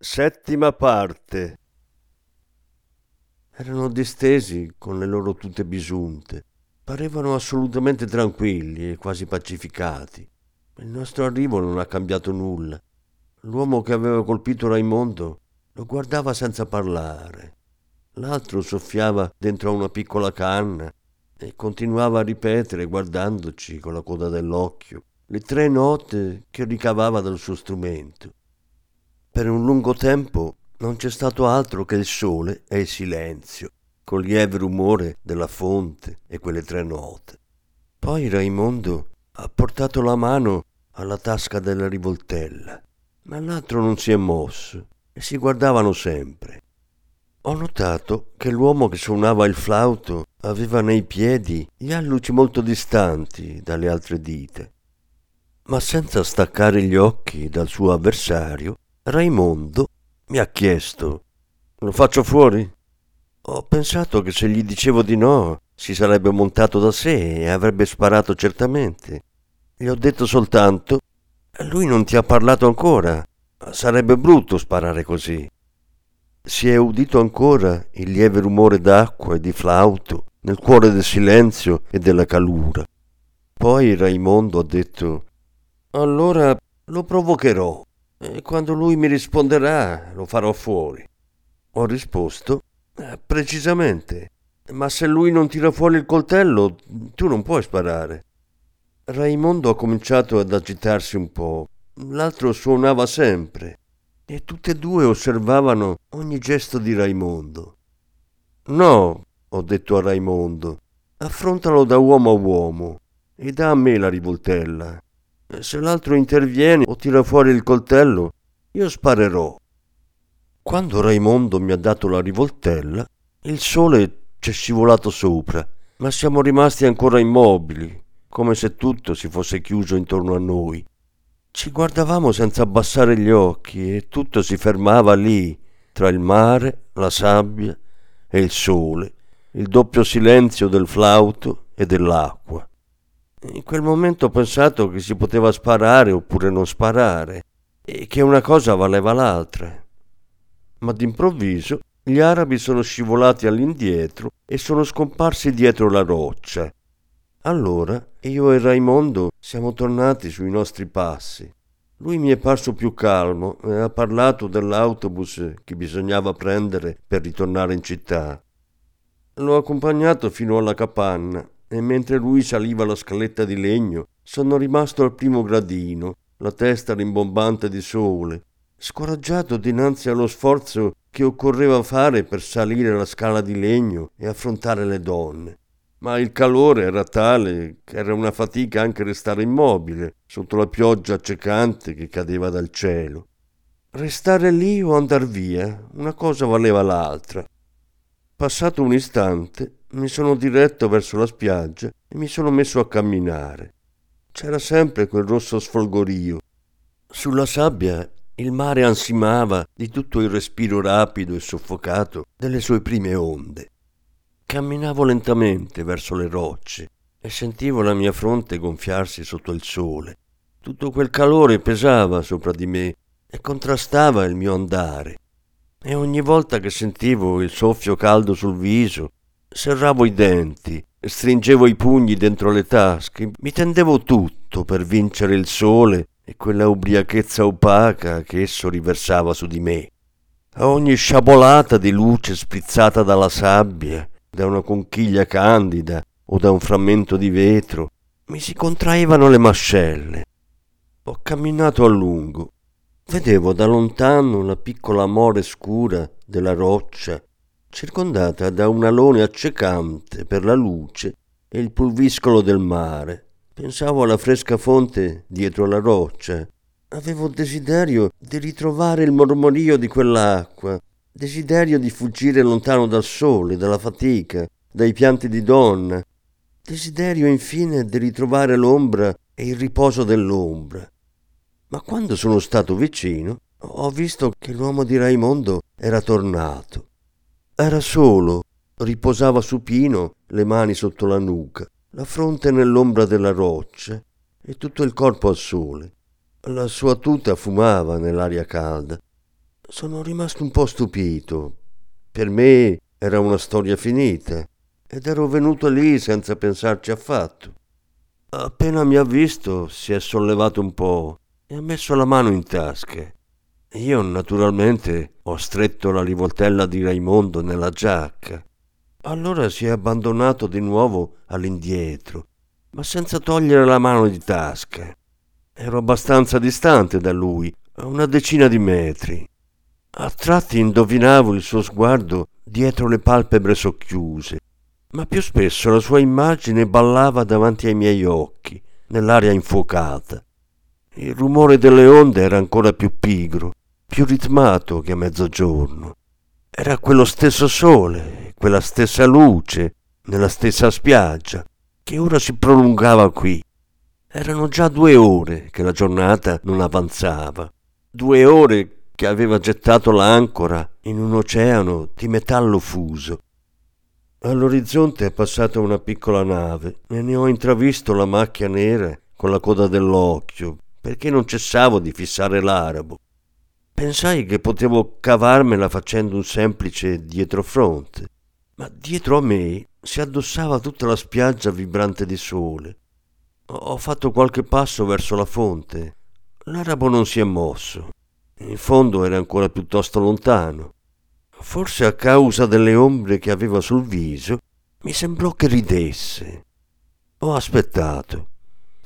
Settima parte Erano distesi con le loro tute bisunte. Parevano assolutamente tranquilli e quasi pacificati. Il nostro arrivo non ha cambiato nulla. L'uomo che aveva colpito Raimondo lo guardava senza parlare. L'altro soffiava dentro a una piccola canna e continuava a ripetere, guardandoci con la coda dell'occhio, le tre note che ricavava dal suo strumento. Per un lungo tempo non c'è stato altro che il sole e il silenzio, col lieve rumore della fonte e quelle tre note. Poi Raimondo ha portato la mano alla tasca della rivoltella, ma l'altro non si è mosso e si guardavano sempre. Ho notato che l'uomo che suonava il flauto aveva nei piedi gli alluci molto distanti dalle altre dita. Ma senza staccare gli occhi dal suo avversario, Raimondo mi ha chiesto Lo faccio fuori? Ho pensato che se gli dicevo di no si sarebbe montato da sé e avrebbe sparato certamente. Gli ho detto soltanto Lui non ti ha parlato ancora. Sarebbe brutto sparare così. Si è udito ancora il lieve rumore d'acqua e di flauto nel cuore del silenzio e della calura. Poi Raimondo ha detto Allora lo provocherò. E quando lui mi risponderà lo farò fuori. Ho risposto, eh, precisamente, ma se lui non tira fuori il coltello, tu non puoi sparare. Raimondo ha cominciato ad agitarsi un po'. L'altro suonava sempre e tutte e due osservavano ogni gesto di Raimondo. No, ho detto a Raimondo, affrontalo da uomo a uomo e dà a me la rivoltella. Se l'altro interviene o tira fuori il coltello, io sparerò. Quando Raimondo mi ha dato la rivoltella, il sole ci è scivolato sopra, ma siamo rimasti ancora immobili, come se tutto si fosse chiuso intorno a noi. Ci guardavamo senza abbassare gli occhi e tutto si fermava lì, tra il mare, la sabbia e il sole, il doppio silenzio del flauto e dell'acqua. In quel momento ho pensato che si poteva sparare oppure non sparare e che una cosa valeva l'altra. Ma d'improvviso gli arabi sono scivolati all'indietro e sono scomparsi dietro la roccia. Allora io e Raimondo siamo tornati sui nostri passi. Lui mi è parso più calmo e ha parlato dell'autobus che bisognava prendere per ritornare in città. L'ho accompagnato fino alla capanna e mentre lui saliva la scaletta di legno sono rimasto al primo gradino, la testa rimbombante di sole, scoraggiato dinanzi allo sforzo che occorreva fare per salire la scala di legno e affrontare le donne. Ma il calore era tale che era una fatica anche restare immobile sotto la pioggia accecante che cadeva dal cielo. Restare lì o andar via, una cosa valeva l'altra. Passato un istante, mi sono diretto verso la spiaggia e mi sono messo a camminare. C'era sempre quel rosso sfolgorio. Sulla sabbia il mare ansimava di tutto il respiro rapido e soffocato delle sue prime onde. Camminavo lentamente verso le rocce e sentivo la mia fronte gonfiarsi sotto il sole. Tutto quel calore pesava sopra di me e contrastava il mio andare. E ogni volta che sentivo il soffio caldo sul viso serravo i denti, stringevo i pugni dentro le tasche, mi tendevo tutto per vincere il sole e quella ubriachezza opaca che esso riversava su di me. A ogni sciabolata di luce sprizzata dalla sabbia, da una conchiglia candida o da un frammento di vetro, mi si contraevano le mascelle. Ho camminato a lungo. Vedevo da lontano la piccola more scura della roccia circondata da un alone accecante per la luce e il pulviscolo del mare. Pensavo alla fresca fonte dietro la roccia Avevo desiderio di ritrovare il mormorio di quell'acqua, desiderio di fuggire lontano dal sole, dalla fatica, dai pianti di donna, desiderio infine di ritrovare l'ombra e il riposo dell'ombra. Ma quando sono stato vicino, ho visto che l'uomo di Raimondo era tornato. Era solo, riposava supino, le mani sotto la nuca, la fronte nell'ombra della roccia e tutto il corpo al sole. La sua tuta fumava nell'aria calda. Sono rimasto un po' stupito. Per me era una storia finita ed ero venuto lì senza pensarci affatto. Appena mi ha visto si è sollevato un po' e ha messo la mano in tasca. Io naturalmente ho stretto la rivoltella di Raimondo nella giacca. Allora si è abbandonato di nuovo all'indietro, ma senza togliere la mano di tasca. Ero abbastanza distante da lui, a una decina di metri. A tratti indovinavo il suo sguardo dietro le palpebre socchiuse, ma più spesso la sua immagine ballava davanti ai miei occhi, nell'aria infuocata. Il rumore delle onde era ancora più pigro, più ritmato che a mezzogiorno. Era quello stesso sole, quella stessa luce, nella stessa spiaggia, che ora si prolungava qui. Erano già due ore che la giornata non avanzava, due ore che aveva gettato l'ancora in un oceano di metallo fuso. All'orizzonte è passata una piccola nave e ne ho intravisto la macchia nera con la coda dell'occhio, perché non cessavo di fissare l'arabo. Pensai che potevo cavarmela facendo un semplice dietrofronte, ma dietro a me si addossava tutta la spiaggia vibrante di sole. Ho fatto qualche passo verso la fonte. L'arabo non si è mosso. In fondo era ancora piuttosto lontano. Forse a causa delle ombre che aveva sul viso, mi sembrò che ridesse. Ho aspettato.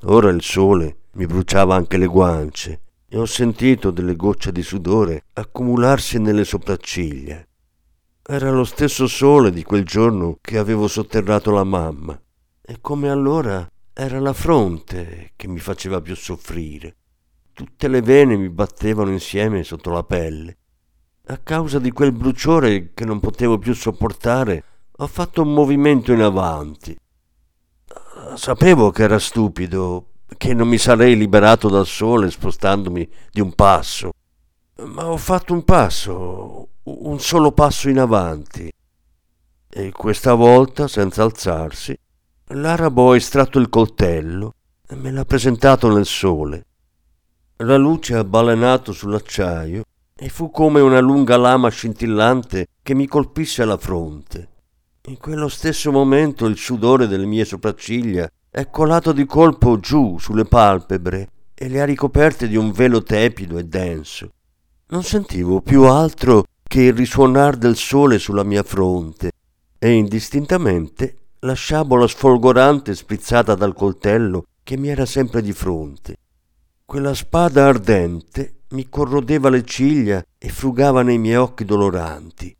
Ora il sole mi bruciava anche le guance e ho sentito delle gocce di sudore accumularsi nelle sopracciglia. Era lo stesso sole di quel giorno che avevo sotterrato la mamma e come allora era la fronte che mi faceva più soffrire. Tutte le vene mi battevano insieme sotto la pelle. A causa di quel bruciore che non potevo più sopportare, ho fatto un movimento in avanti. Sapevo che era stupido, che non mi sarei liberato dal sole spostandomi di un passo. Ma ho fatto un passo, un solo passo in avanti. E questa volta, senza alzarsi, l'arabo ha estratto il coltello e me l'ha presentato nel sole. La luce ha balenato sull'acciaio e fu come una lunga lama scintillante che mi colpisse alla fronte. In quello stesso momento il sudore delle mie sopracciglia è colato di colpo giù sulle palpebre e le ha ricoperte di un velo tepido e denso. Non sentivo più altro che il risuonar del sole sulla mia fronte e indistintamente la sciabola sfolgorante sprizzata dal coltello che mi era sempre di fronte. Quella spada ardente mi corrodeva le ciglia e frugava nei miei occhi doloranti.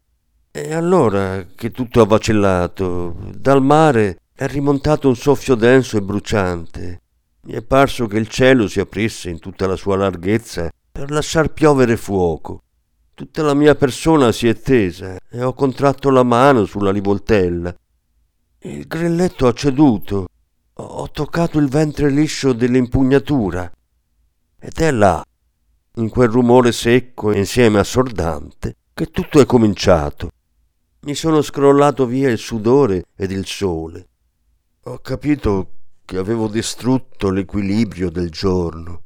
E allora che tutto ha vacillato, dal mare è rimontato un soffio denso e bruciante. Mi è parso che il cielo si aprisse in tutta la sua larghezza per lasciar piovere fuoco. Tutta la mia persona si è tesa e ho contratto la mano sulla rivoltella. Il grilletto ha ceduto. Ho toccato il ventre liscio dell'impugnatura. Ed è là, in quel rumore secco e insieme assordante, che tutto è cominciato. Mi sono scrollato via il sudore ed il sole. Ho capito che avevo distrutto l'equilibrio del giorno,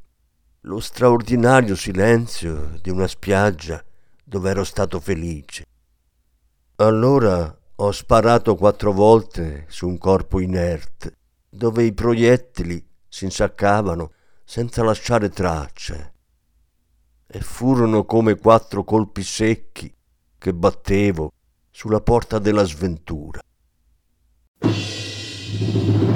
lo straordinario silenzio di una spiaggia dove ero stato felice. Allora ho sparato quattro volte su un corpo inerte, dove i proiettili si insaccavano senza lasciare tracce. E furono come quattro colpi secchi che battevo sulla porta della sventura. Thank you.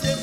Yes,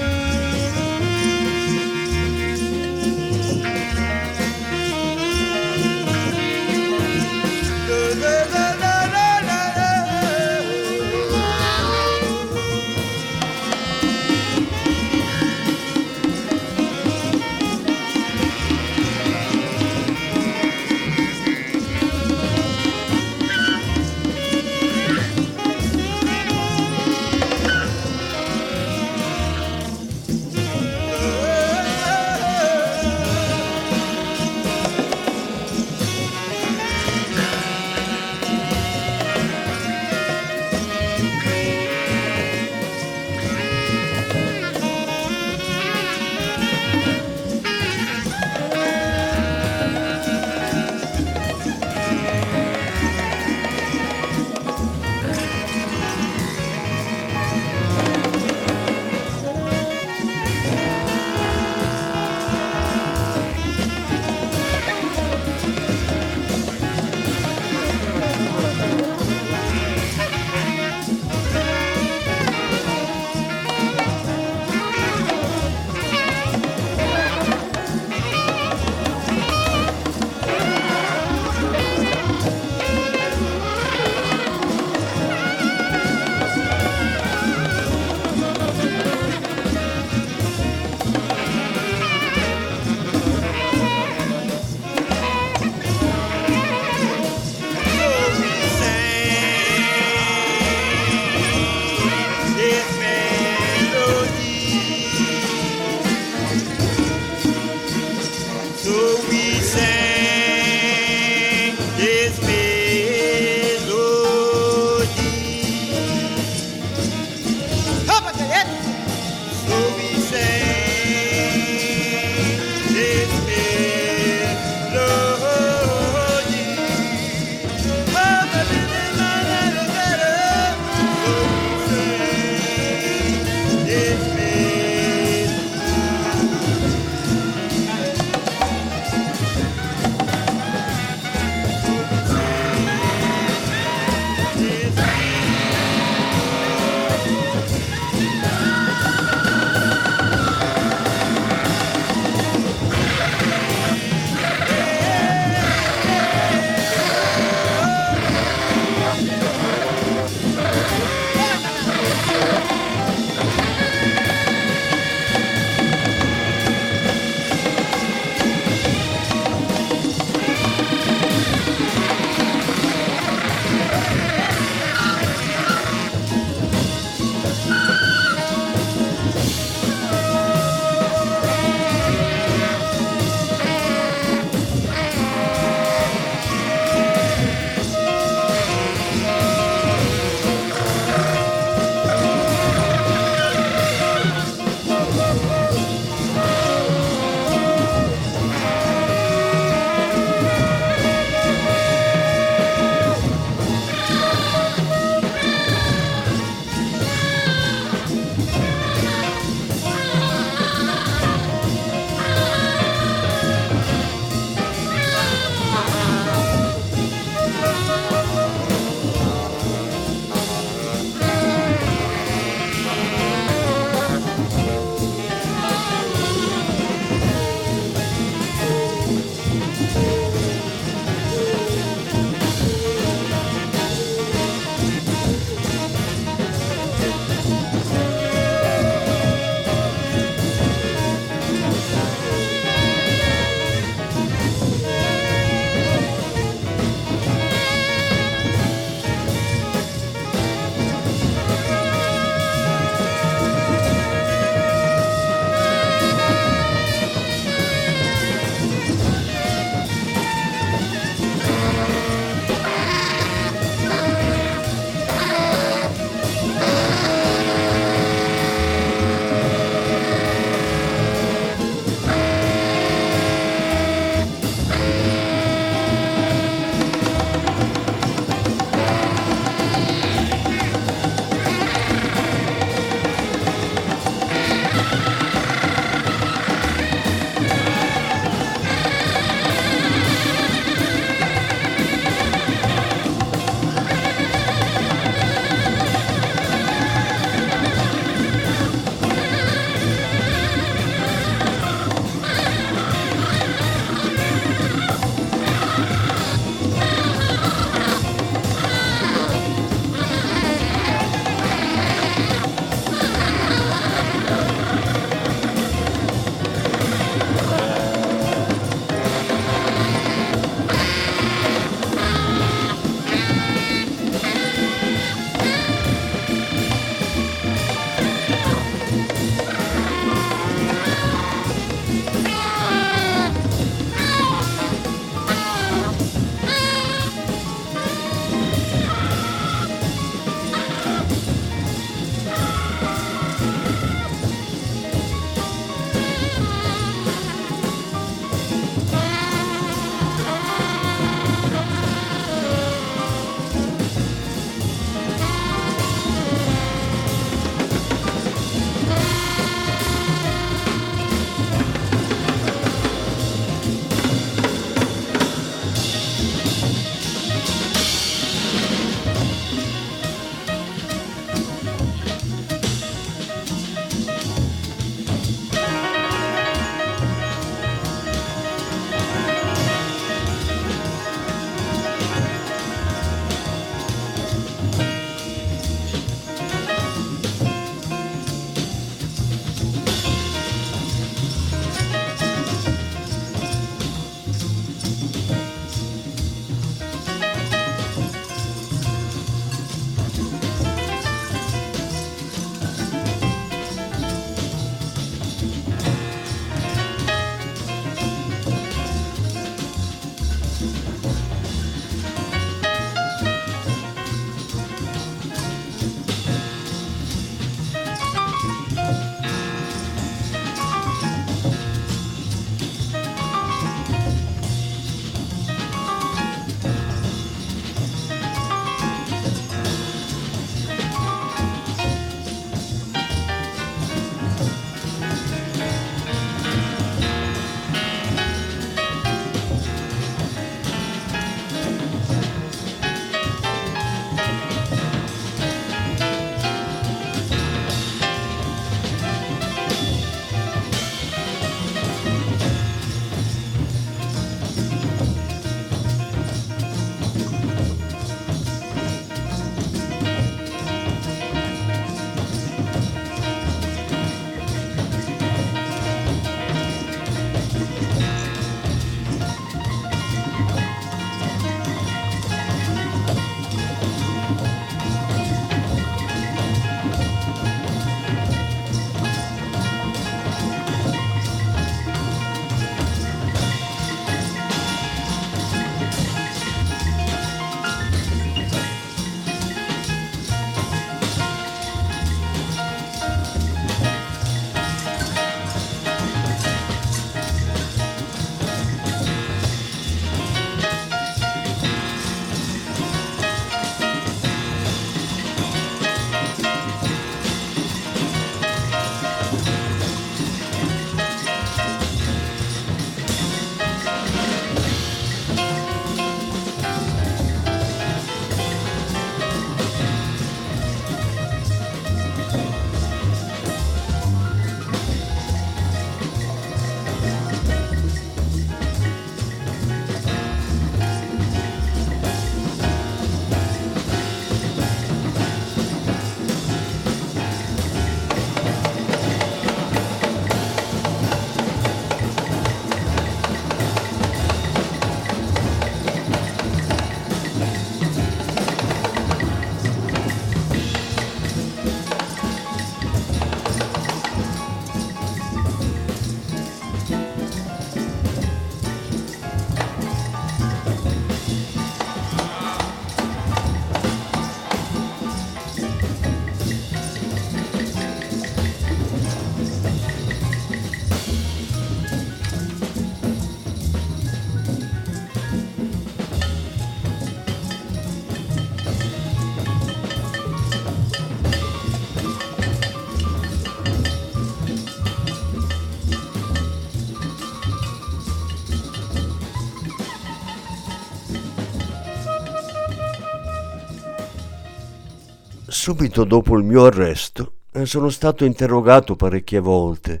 Subito dopo il mio arresto sono stato interrogato parecchie volte,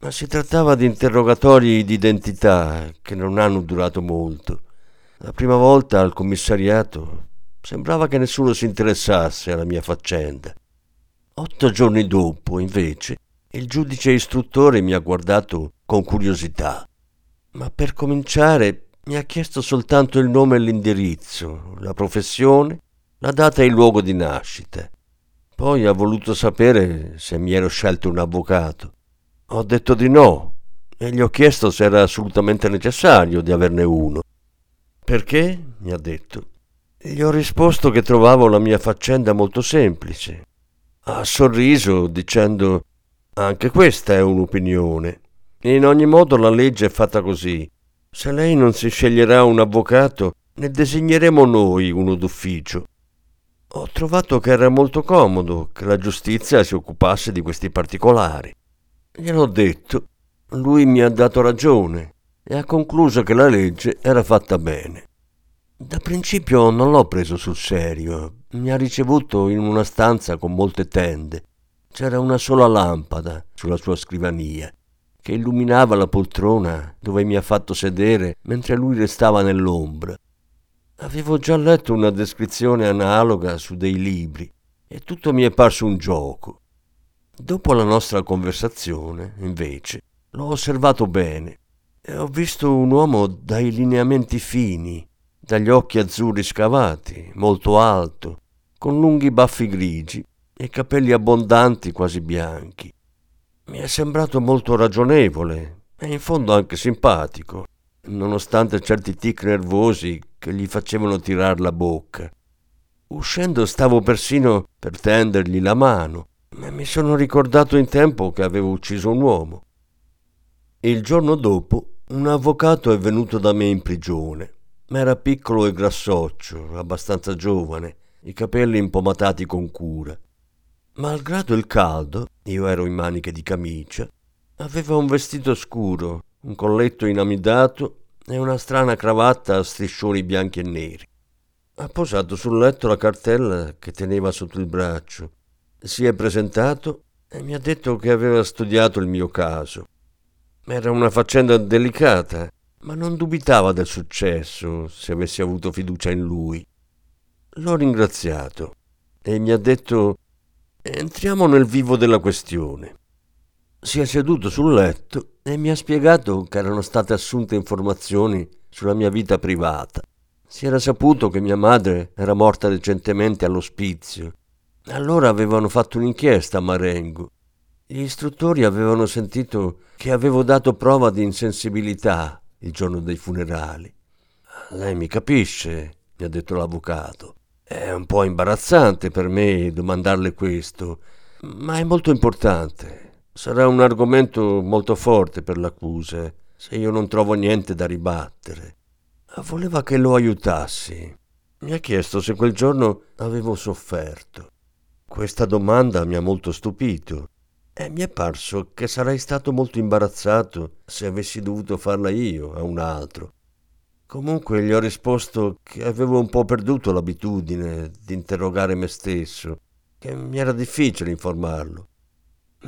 ma si trattava di interrogatori di identità che non hanno durato molto. La prima volta al commissariato sembrava che nessuno si interessasse alla mia faccenda. Otto giorni dopo, invece, il giudice istruttore mi ha guardato con curiosità, ma per cominciare mi ha chiesto soltanto il nome e l'indirizzo, la professione, la data e il luogo di nascita. Poi ha voluto sapere se mi ero scelto un avvocato. Ho detto di no e gli ho chiesto se era assolutamente necessario di averne uno. Perché? mi ha detto. Gli ho risposto che trovavo la mia faccenda molto semplice. Ha sorriso dicendo anche questa è un'opinione. In ogni modo la legge è fatta così. Se lei non si sceglierà un avvocato, ne designeremo noi uno d'ufficio. Ho trovato che era molto comodo che la giustizia si occupasse di questi particolari. Gliel'ho detto. Lui mi ha dato ragione e ha concluso che la legge era fatta bene. Da principio non l'ho preso sul serio. Mi ha ricevuto in una stanza con molte tende. C'era una sola lampada sulla sua scrivania che illuminava la poltrona dove mi ha fatto sedere mentre lui restava nell'ombra. Avevo già letto una descrizione analoga su dei libri e tutto mi è parso un gioco. Dopo la nostra conversazione, invece, l'ho osservato bene e ho visto un uomo dai lineamenti fini, dagli occhi azzurri scavati, molto alto, con lunghi baffi grigi e capelli abbondanti quasi bianchi. Mi è sembrato molto ragionevole e in fondo anche simpatico, nonostante certi tic nervosi che gli facevano tirar la bocca. Uscendo stavo persino per tendergli la mano, ma mi sono ricordato in tempo che avevo ucciso un uomo. Il giorno dopo un avvocato è venuto da me in prigione ma era piccolo e grassoccio, abbastanza giovane, i capelli impomatati con cura. Malgrado il caldo, io ero in maniche di camicia, aveva un vestito scuro, un colletto inamidato e una strana cravatta a striscioni bianchi e neri. Ha posato sul letto la cartella che teneva sotto il braccio, si è presentato e mi ha detto che aveva studiato il mio caso. Era una faccenda delicata ma non dubitava del successo se avessi avuto fiducia in lui. L'ho ringraziato e mi ha detto entriamo nel vivo della questione. Si è seduto sul letto e mi ha spiegato che erano state assunte informazioni sulla mia vita privata. Si era saputo che mia madre era morta recentemente all'ospizio. Allora avevano fatto un'inchiesta a Marengo. Gli istruttori avevano sentito che avevo dato prova di insensibilità il giorno dei funerali. Lei mi capisce, mi ha detto l'avvocato. È un po' imbarazzante per me domandarle questo, ma è molto importante. Sarà un argomento molto forte per l'accusa se io non trovo niente da ribattere. Voleva che lo aiutassi. Mi ha chiesto se quel giorno avevo sofferto. Questa domanda mi ha molto stupito e mi è parso che sarei stato molto imbarazzato se avessi dovuto farla io a un altro. Comunque gli ho risposto che avevo un po' perduto l'abitudine di interrogare me stesso, che mi era difficile informarlo.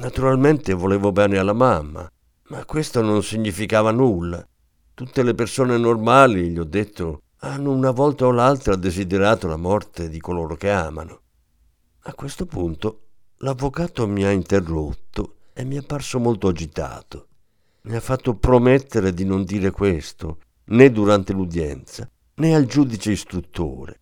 Naturalmente volevo bene alla mamma, ma questo non significava nulla. Tutte le persone normali, gli ho detto, hanno una volta o l'altra desiderato la morte di coloro che amano. A questo punto L'avvocato mi ha interrotto e mi è parso molto agitato. Mi ha fatto promettere di non dire questo, né durante l'udienza, né al giudice istruttore.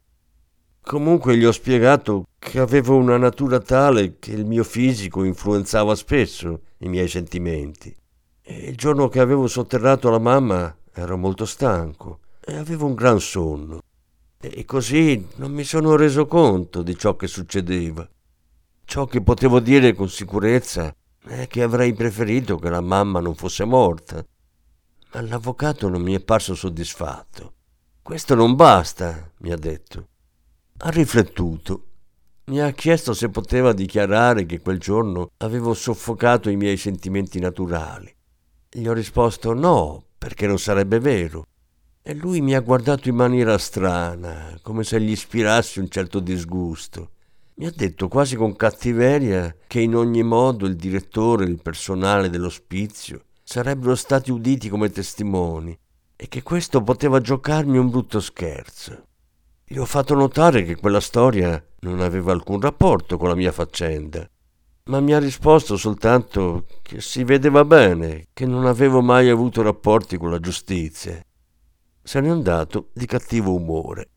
Comunque gli ho spiegato che avevo una natura tale che il mio fisico influenzava spesso i miei sentimenti. E il giorno che avevo sotterrato la mamma ero molto stanco e avevo un gran sonno. E così non mi sono reso conto di ciò che succedeva. Ciò che potevo dire con sicurezza è che avrei preferito che la mamma non fosse morta. Ma l'avvocato non mi è parso soddisfatto. Questo non basta, mi ha detto. Ha riflettuto. Mi ha chiesto se poteva dichiarare che quel giorno avevo soffocato i miei sentimenti naturali. Gli ho risposto no, perché non sarebbe vero. E lui mi ha guardato in maniera strana, come se gli ispirassi un certo disgusto. mi ha detto quasi con cattiveria che in ogni modo il direttore e il personale dell'ospizio sarebbero stati uditi come testimoni e che questo poteva giocarmi un brutto scherzo. Gli ho fatto notare che quella storia non aveva alcun rapporto con la mia faccenda, ma mi ha risposto soltanto che si vedeva bene che non avevo mai avuto rapporti con la giustizia. Se n'è andato di cattivo umore.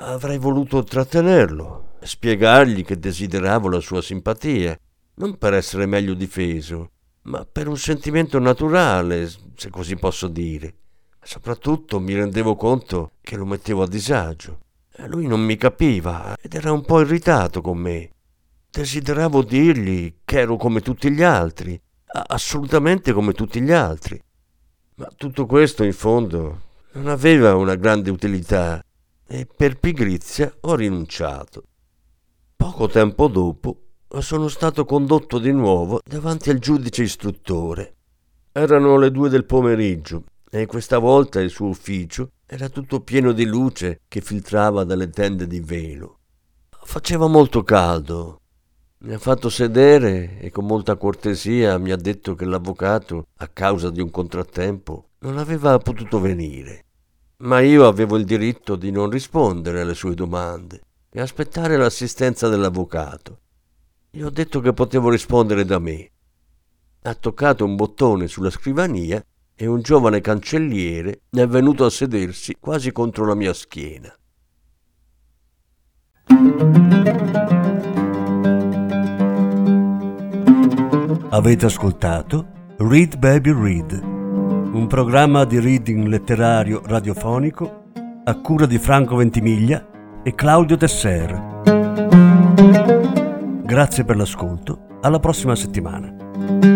Avrei voluto trattenerlo, spiegargli che desideravo la sua simpatia, non per essere meglio difeso, ma per un sentimento naturale, se così posso dire. Soprattutto mi rendevo conto che lo mettevo a disagio. Lui non mi capiva ed era un po' irritato con me. Desideravo dirgli che ero come tutti gli altri, assolutamente come tutti gli altri. Ma tutto questo, in fondo, non aveva una grande utilità e per pigrizia ho rinunciato. Poco tempo dopo sono stato condotto di nuovo davanti al giudice istruttore. Erano le due del pomeriggio e questa volta il suo ufficio era tutto pieno di luce che filtrava dalle tende di velo. Faceva molto caldo. Mi ha fatto sedere e con molta cortesia mi ha detto che l'avvocato, a causa di un contrattempo, non aveva potuto venire. Ma io avevo il diritto di non rispondere alle sue domande e aspettare l'assistenza dell'avvocato. Gli ho detto che potevo rispondere da me. Ha toccato un bottone sulla scrivania e un giovane cancelliere è venuto a sedersi quasi contro la mia schiena. Avete ascoltato Read Baby Read, un programma di reading letterario radiofonico a cura di Franco Ventimiglia e Claudio Tesser. Grazie per l'ascolto, alla prossima settimana.